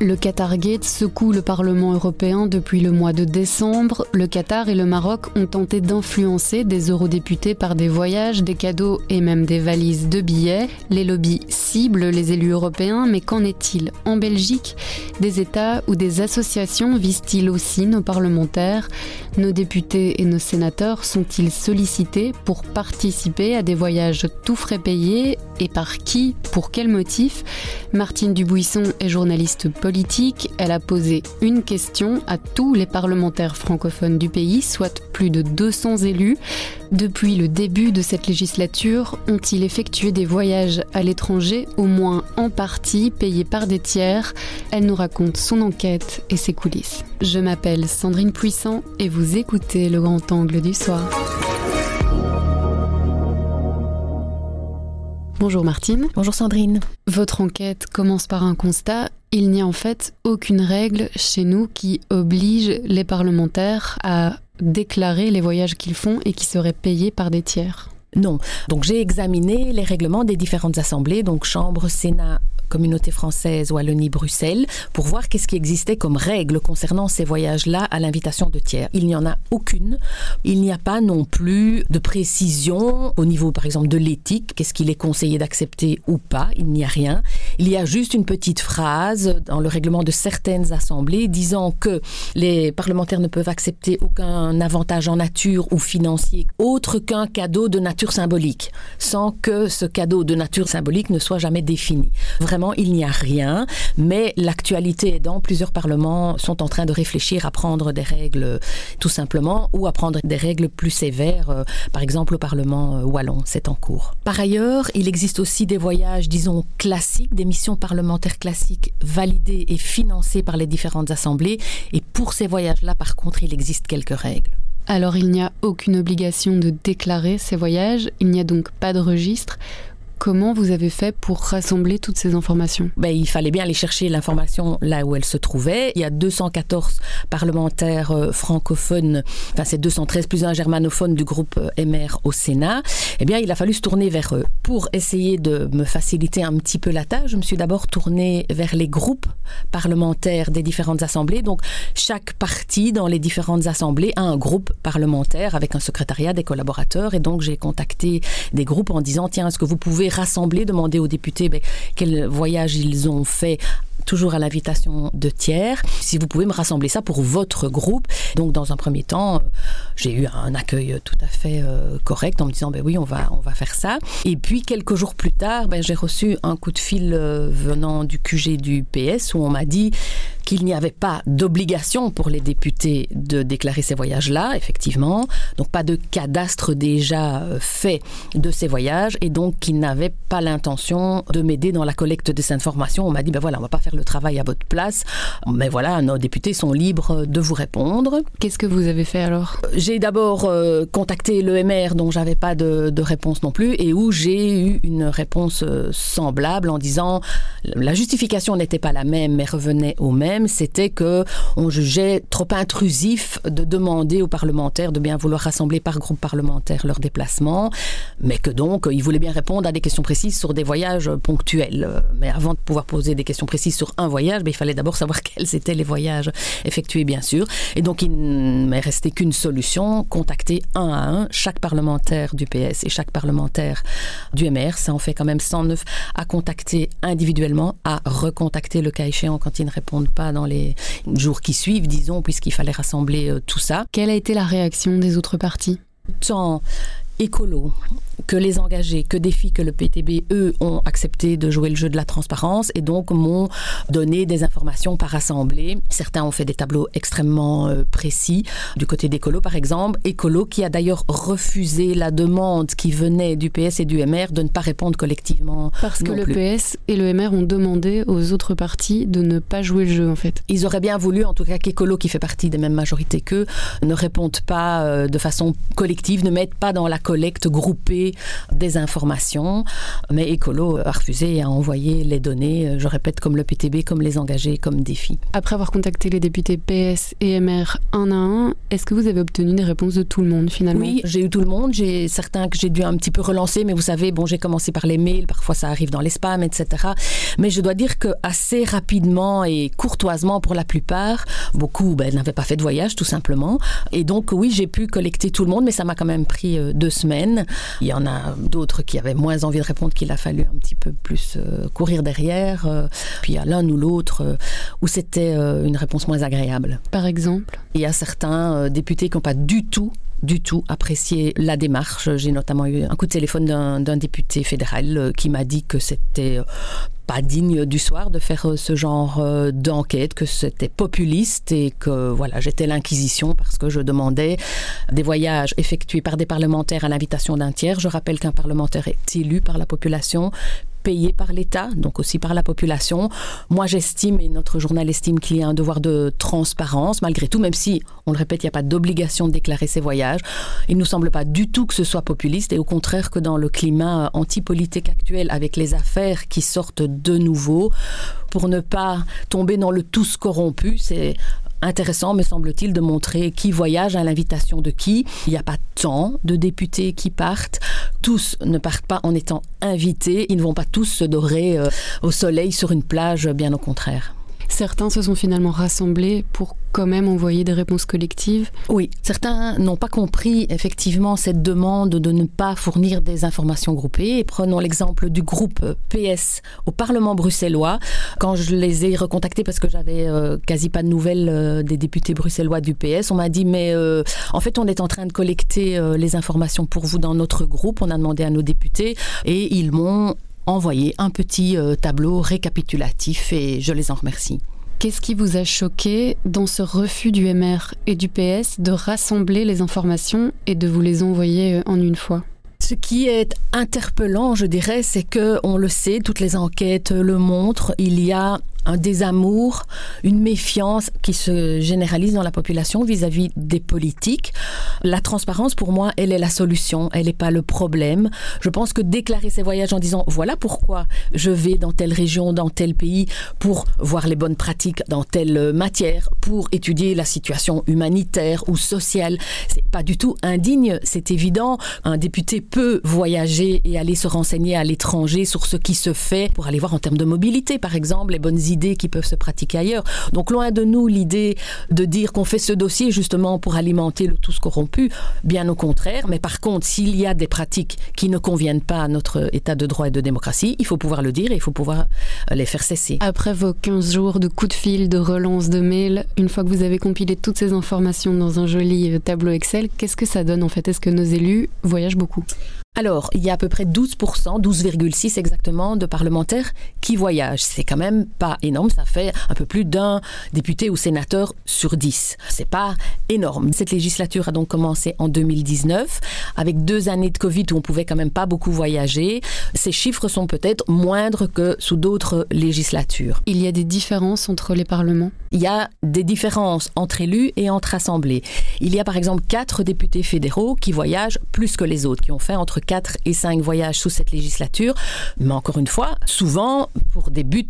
Le Qatargate secoue le Parlement européen depuis le mois de décembre. Le Qatar et le Maroc ont tenté d'influencer des eurodéputés par des voyages, des cadeaux et même des valises de billets. Les lobbies les élus européens, mais qu'en est-il en Belgique Des États ou des associations visent-ils aussi nos parlementaires Nos députés et nos sénateurs sont-ils sollicités pour participer à des voyages tout frais payés Et par qui Pour quel motif Martine Dubuisson est journaliste politique, elle a posé une question à tous les parlementaires francophones du pays, soit plus de 200 élus. Depuis le début de cette législature, ont-ils effectué des voyages à l'étranger, au moins en partie payés par des tiers Elle nous raconte son enquête et ses coulisses. Je m'appelle Sandrine Puissant et vous écoutez Le Grand Angle du Soir. Bonjour Martine. Bonjour Sandrine. Votre enquête commence par un constat. Il n'y a en fait aucune règle chez nous qui oblige les parlementaires à déclarer les voyages qu'ils font et qui seraient payés par des tiers. Non. Donc j'ai examiné les règlements des différentes assemblées, donc Chambre, Sénat, communauté française Wallonie-Bruxelles pour voir qu'est-ce qui existait comme règle concernant ces voyages-là à l'invitation de tiers. Il n'y en a aucune. Il n'y a pas non plus de précision au niveau, par exemple, de l'éthique. Qu'est-ce qu'il est conseillé d'accepter ou pas Il n'y a rien. Il y a juste une petite phrase dans le règlement de certaines assemblées disant que les parlementaires ne peuvent accepter aucun avantage en nature ou financier autre qu'un cadeau de nature symbolique, sans que ce cadeau de nature symbolique ne soit jamais défini. Vraiment, il n'y a rien, mais l'actualité aidant, plusieurs parlements sont en train de réfléchir à prendre des règles tout simplement ou à prendre des règles plus sévères, euh, par exemple au Parlement euh, wallon, c'est en cours. Par ailleurs, il existe aussi des voyages, disons, classiques, des missions parlementaires classiques validées et financées par les différentes assemblées, et pour ces voyages-là, par contre, il existe quelques règles. Alors il n'y a aucune obligation de déclarer ces voyages, il n'y a donc pas de registre. Comment vous avez fait pour rassembler toutes ces informations? Ben, Il fallait bien aller chercher l'information là où elle se trouvait. Il y a 214 parlementaires euh, francophones, enfin c'est 213 plus un germanophone du groupe euh, MR au Sénat. Eh bien, il a fallu se tourner vers eux. Pour essayer de me faciliter un petit peu la tâche, je me suis d'abord tournée vers les groupes parlementaires des différentes assemblées. Donc, chaque parti dans les différentes assemblées a un groupe parlementaire avec un secrétariat, des collaborateurs. Et donc, j'ai contacté des groupes en disant, tiens, est-ce que vous pouvez rassembler, demander aux députés ben, quel voyage ils ont fait toujours à l'invitation de tiers. Si vous pouvez me rassembler ça pour votre groupe. Donc, dans un premier temps, euh, j'ai eu un accueil tout à fait euh, correct en me disant, ben oui, on va, on va faire ça. Et puis, quelques jours plus tard, ben, j'ai reçu un coup de fil euh, venant du QG du PS où on m'a dit qu'il n'y avait pas d'obligation pour les députés de déclarer ces voyages-là, effectivement. Donc, pas de cadastre déjà fait de ces voyages et donc qu'ils n'avaient pas l'intention de m'aider dans la collecte de ces informations. On m'a dit, ben voilà, on va pas faire le travail à votre place. Mais voilà, nos députés sont libres de vous répondre. Qu'est-ce que vous avez fait alors? J'ai d'abord euh, contacté l'EMR dont j'avais pas de, de, réponse non plus et où j'ai eu une réponse euh, semblable en disant la justification n'était pas la même mais revenait au même, c'était que on jugeait trop intrusif de demander aux parlementaires de bien vouloir rassembler par groupe parlementaire leurs déplacements, mais que donc ils voulaient bien répondre à des questions précises sur des voyages ponctuels. Mais avant de pouvoir poser des questions précises sur un voyage, mais il fallait d'abord savoir quels étaient les voyages effectués, bien sûr. Et donc, il ne m'est resté qu'une solution, contacter un à un chaque parlementaire du PS et chaque parlementaire du MR. Ça en fait quand même 109 à contacter individuellement, à recontacter le cas échéant quand ils ne répondent pas dans les jours qui suivent, disons, puisqu'il fallait rassembler euh, tout ça. Quelle a été la réaction des autres partis? Tant écolo que les engagés, que défis que le PTB, eux, ont accepté de jouer le jeu de la transparence et donc m'ont donné des informations par assemblée. Certains ont fait des tableaux extrêmement euh, précis. Du côté d'Écolo, par exemple, Écolo qui a d'ailleurs refusé la demande qui venait du PS et du MR de ne pas répondre collectivement. Parce que le PS et le MR ont demandé aux autres partis de ne pas jouer le jeu, en fait. Ils auraient bien voulu, en tout cas, qu'Écolo, qui fait partie des mêmes majorités qu'eux, ne répondent pas euh, de façon collective, ne mettent pas dans la collecte groupée des informations. Mais Écolo a refusé a envoyé les données, je répète, comme le PTB, comme les engagés, comme défi. Après avoir contacté les députés PS et MR un à un, est-ce que vous avez obtenu des réponses de tout le monde finalement? Oui, j'ai eu tout le monde. J'ai certains que j'ai dû un petit peu relancer, mais vous savez, bon, j'ai commencé par les mails, parfois ça arrive dans les spams, etc. Mais je dois dire que assez rapidement et courtoisement pour la plupart, beaucoup ben, n'avaient pas fait de voyage tout simplement. Et donc oui, j'ai pu collecter tout le monde, mais ça m'a quand même pris euh, deux semaines. Il y en a d'autres qui avaient moins envie de répondre, qu'il a fallu un petit peu plus euh, courir derrière. Euh. puis il y a l'un ou l'autre où c'était une réponse moins agréable. Par exemple? Il y a certains députés qui n'ont pas du tout du tout apprécié la démarche. J'ai notamment eu un coup de téléphone d'un député fédéral qui m'a dit que c'était pas digne du soir de faire euh, ce genre euh, d'enquête, que c'était populiste et que voilà, j'étais l'inquisition parce que je demandais des voyages effectués par des parlementaires à l'invitation d'un tiers. Je rappelle qu'un parlementaire est élu par la population, payé par l'État, donc aussi par la population. Moi, j'estime, et notre journal estime qu'il y a un devoir de transparence, malgré tout, même si, on le répète, il n'y a pas d'obligation de déclarer ses voyages. Il ne nous semble pas du tout que ce soit populiste, et au contraire que dans le climat antipolitique actuel, avec les affaires qui sortent de nouveau, pour ne pas tomber dans le tous corrompu, c'est intéressant, me semble-t-il, de montrer qui voyage à l'invitation de qui. Il n'y a pas tant de députés qui partent. Tous ne partent pas en étant invités. Ils ne vont pas tous se dorer euh, au soleil sur une plage, bien au contraire. Certains se sont finalement rassemblés pour quand même envoyer des réponses collectives. Oui, certains n'ont pas compris effectivement cette demande de ne pas fournir des informations groupées. prenons l'exemple du groupe PS au Parlement bruxellois. Quand je les ai recontactés parce que j'avais euh, quasi pas de nouvelles euh, des députés bruxellois du PS, on m'a dit mais euh, en fait on est en train de collecter les informations pour vous dans notre groupe. On a demandé à nos députés et ils m'ont envoyé un petit euh, tableau récapitulatif et je les en remercie. Qu'est-ce qui vous a choqué dans ce refus du MR et du PS de rassembler les informations et de vous les envoyer euh, en une fois? Ce qui est interpellant, je dirais, c'est que on le sait, toutes les enquêtes le montrent, il y a un désamour, une méfiance qui se généralise dans la population vis-à-vis des politiques. La transparence, pour moi, elle est la solution, elle n'est pas le problème. Je pense que déclarer ses voyages en disant voilà pourquoi je vais dans telle région, dans tel pays, pour voir les bonnes pratiques dans telle matière, pour étudier la situation humanitaire ou sociale, c'est pas du tout indigne, c'est évident. Un député peut voyager et aller se renseigner à l'étranger sur ce qui se fait pour aller voir en termes de mobilité, par exemple, les bonnes idées qui peuvent se pratiquer ailleurs. Donc loin de nous l'idée de dire qu'on fait ce dossier justement pour alimenter le tous corrompu, bien au contraire. Mais par contre, s'il y a des pratiques qui ne conviennent pas à notre état de droit et de démocratie, il faut pouvoir le dire et il faut pouvoir euh, les faire cesser. Après vos 15 jours de coups de fil, de relance, de mails, une fois que vous avez compilé toutes ces informations dans un joli tableau Excel, qu'est-ce que ça donne en fait? Est-ce que nos élus voyagent beaucoup? Alors, il y a à peu près 12%, 12,6 exactement, de parlementaires qui voyagent. C'est quand même pas énorme, ça fait un peu plus d'un député ou sénateur sur 10. C'est pas énorme. Cette législature a donc commencé en 2019, avec deux années de Covid où on pouvait quand même pas beaucoup voyager. Ces chiffres sont peut-être moindres que sous d'autres législatures. Il y a des différences entre les parlements? Il y a des différences entre élus et entre assemblées. Il y a par exemple quatre députés fédéraux qui voyagent plus que les autres, qui ont fait entre 4 et 5 voyages sous cette législature, mais encore une fois, souvent pour des buts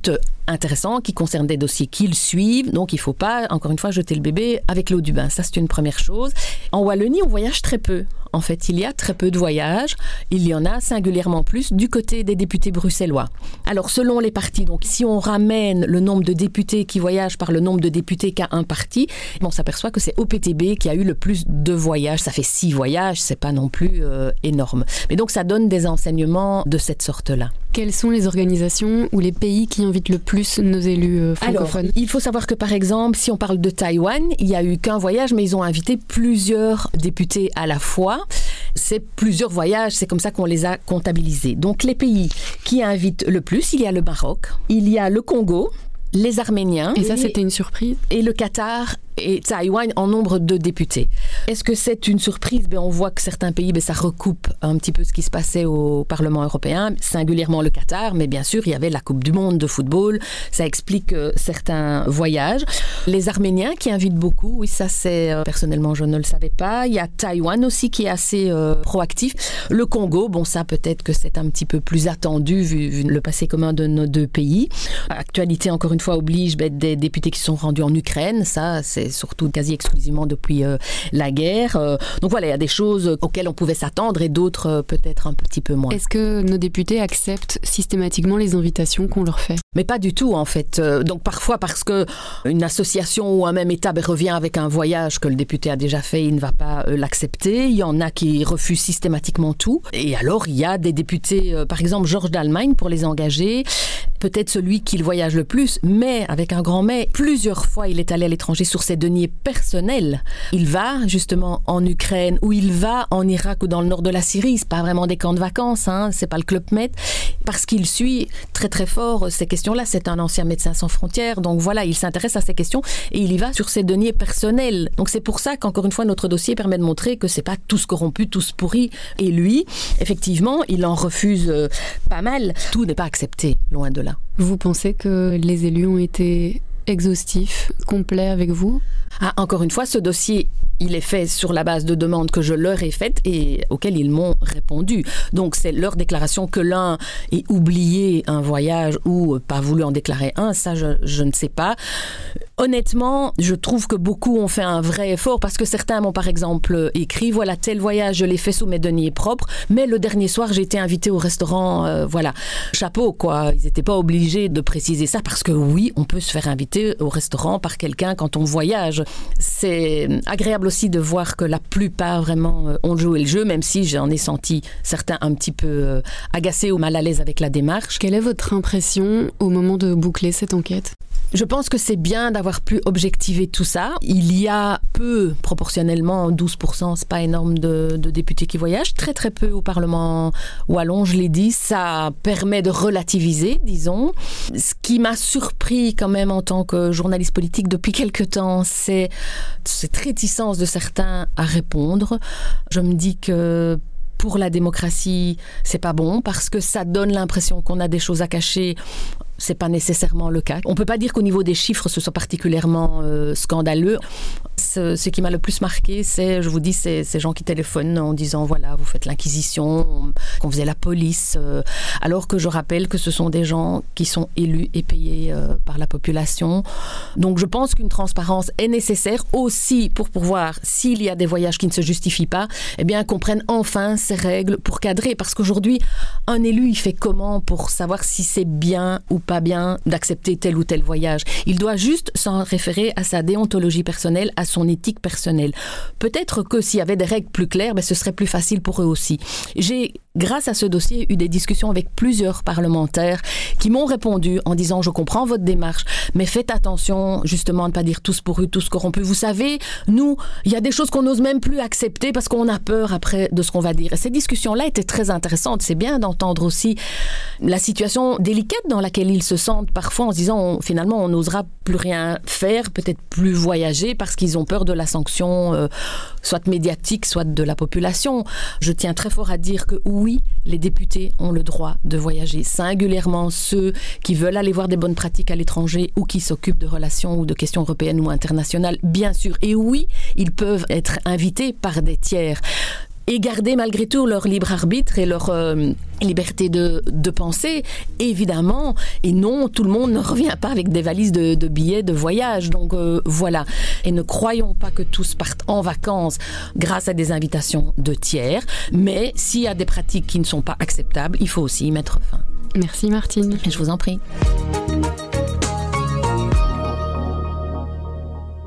intéressants qui concernent des dossiers qu'ils suivent, donc il ne faut pas, encore une fois, jeter le bébé avec l'eau du bain. Ça, c'est une première chose. En Wallonie, on voyage très peu. En fait, il y a très peu de voyages. Il y en a singulièrement plus du côté des députés bruxellois. Alors, selon les partis, donc si on ramène le nombre de députés qui voyagent par le nombre de députés qu'a un parti, on s'aperçoit que c'est OPTB qui a eu le plus de voyages. Ça fait six voyages, c'est pas non plus euh, énorme. Mais donc, ça donne des enseignements de cette sorte-là. Quelles sont les organisations ou les pays qui invitent le plus nos élus euh, francophones Alors, il faut savoir que par exemple, si on parle de Taïwan, il n'y a eu qu'un voyage, mais ils ont invité plusieurs députés à la fois. C'est plusieurs voyages, c'est comme ça qu'on les a comptabilisés. Donc les pays qui invitent le plus, il y a le Maroc, il y a le Congo, les Arméniens. Et ça, c'était une surprise. Et le Qatar et Taïwan en nombre de députés. Est-ce que c'est une surprise? Ben, On voit que certains pays, ben, ça recoupe un petit peu ce qui se passait au Parlement européen, singulièrement le Qatar, mais bien sûr, il y avait la Coupe du Monde de football, ça explique euh, certains voyages. Les Arméniens qui invitent beaucoup, oui, ça c'est, euh, personnellement, je ne le savais pas. Il y a Taïwan aussi qui est assez euh, proactif. Le Congo, bon, ça peut-être que c'est un petit peu plus attendu vu, vu, le passé commun de nos deux pays. Actualité, encore une fois, oblige ben, des députés qui sont rendus en Ukraine, ça c'est surtout quasi exclusivement depuis euh, la guerre. Euh, donc voilà, il y a des choses auxquelles on pouvait s'attendre et d'autres euh, peut-être un petit peu moins. Est-ce que nos députés acceptent systématiquement les invitations qu'on leur fait? Mais pas du tout en fait. Donc parfois parce que une association ou un même État ben, revient avec un voyage que le député a déjà fait, il ne va pas l'accepter. Il y en a qui refusent systématiquement tout. Et alors il y a des députés, par exemple Georges d'Allemagne pour les engager, peut-être celui qui voyage le plus, mais avec un grand mais, plusieurs fois il est allé à l'étranger sur ses deniers personnels. Il va justement en Ukraine ou il va en Irak ou dans le nord de la Syrie. C'est pas vraiment des camps de vacances, hein, c'est pas le club Med, parce qu'il suit très très fort ces questions-là. C'est un ancien médecin sans frontières, donc voilà, il s'intéresse à ces questions et il y va sur ses deniers personnels. Donc c'est pour ça qu'encore une fois notre dossier permet de montrer que c'est pas tous corrompus, tous pourris. Et lui, effectivement, il en refuse euh, pas mal. Tout n'est pas accepté, loin de là. Vous pensez que les élus ont été exhaustifs, complets avec vous ah, Encore une fois, ce dossier il est fait sur la base de demandes que je leur ai faites et auxquelles ils m'ont répondu. Donc c'est leur déclaration que l'un ait oublié un voyage ou pas voulu en déclarer un, ça je, je, ne sais pas. Honnêtement, je trouve que beaucoup ont fait un vrai effort parce que certains m'ont par exemple écrit voilà tel voyage je l'ai fait sous mes deniers propres, mais le dernier soir j'ai été invité au restaurant, euh, voilà chapeau quoi. Ils n'étaient pas obligés de préciser ça parce que oui on peut se faire inviter au restaurant par quelqu'un quand on voyage. C'est agréable aussi de voir que la plupart vraiment euh, ont joué le jeu, même si j'en ai senti certains un petit peu euh, agacés ou mal à l'aise avec la démarche. Quelle est votre impression au moment de boucler cette enquête? Je pense que c'est bien d'avoir pu objectiver tout ça. Il y a peu, proportionnellement, 12%, c'est pas énorme de, députés qui voyagent, très très peu au Parlement wallon, je l'ai dit. Ça permet de relativiser, disons. Ce qui m'a surpris quand même en tant que journaliste politique depuis quelque temps, c'est cette réticence de certains à répondre. Je me dis que pour la démocratie, c'est pas bon parce que ça donne l'impression qu'on a des choses à cacher c'est pas nécessairement le cas. On peut pas dire qu'au niveau des chiffres, ce soit particulièrement euh, scandaleux. Ce, qui m'a le plus marqué, c'est, je vous dis, ces gens qui téléphonent en disant voilà, vous faites l'inquisition, qu'on faisait la police, euh, alors que je rappelle que ce sont des gens qui sont élus et payés euh, par la population. Donc je pense qu'une transparence est nécessaire aussi pour pouvoir, s'il y a des voyages qui ne se justifient pas, eh bien qu'on prenne enfin ces règles pour cadrer. Parce qu'aujourd'hui, un élu, il fait comment pour savoir si c'est bien ou pas bien d'accepter tel ou tel voyage. Il doit juste s'en référer à sa déontologie personnelle, à son éthique personnelle. Peut-être que s'il y avait des règles plus claires, ben, ce serait plus facile pour eux aussi. J'ai grâce à ce dossier, eu des discussions avec plusieurs parlementaires qui m'ont répondu en disant je comprends votre démarche, mais faites attention justement à ne pas dire tous pourrus, tous corrompus. Vous savez, nous, il y a des choses qu'on n'ose même plus accepter parce qu'on a peur après de ce qu'on va dire. Et ces discussions-là étaient très intéressantes. C'est bien d'entendre aussi la situation délicate dans laquelle ils se sentent parfois en se disant finalement on n'osera plus rien faire, peut-être plus voyager parce qu'ils ont peur de la sanction, euh, soit médiatique, soit de la population. Je tiens très fort à dire que oui, oui, les députés ont le droit de voyager, singulièrement ceux qui veulent aller voir des bonnes pratiques à l'étranger ou qui s'occupent de relations ou de questions européennes ou internationales, bien sûr. Et oui, ils peuvent être invités par des tiers et garder malgré tout leur libre arbitre et leur euh, liberté de, de penser, évidemment. Et non, tout le monde ne revient pas avec des valises de, de billets de voyage. Donc euh, voilà. Et ne croyons pas que tous partent en vacances grâce à des invitations de tiers. Mais s'il y a des pratiques qui ne sont pas acceptables, il faut aussi y mettre fin. Merci Martine. Et je vous en prie.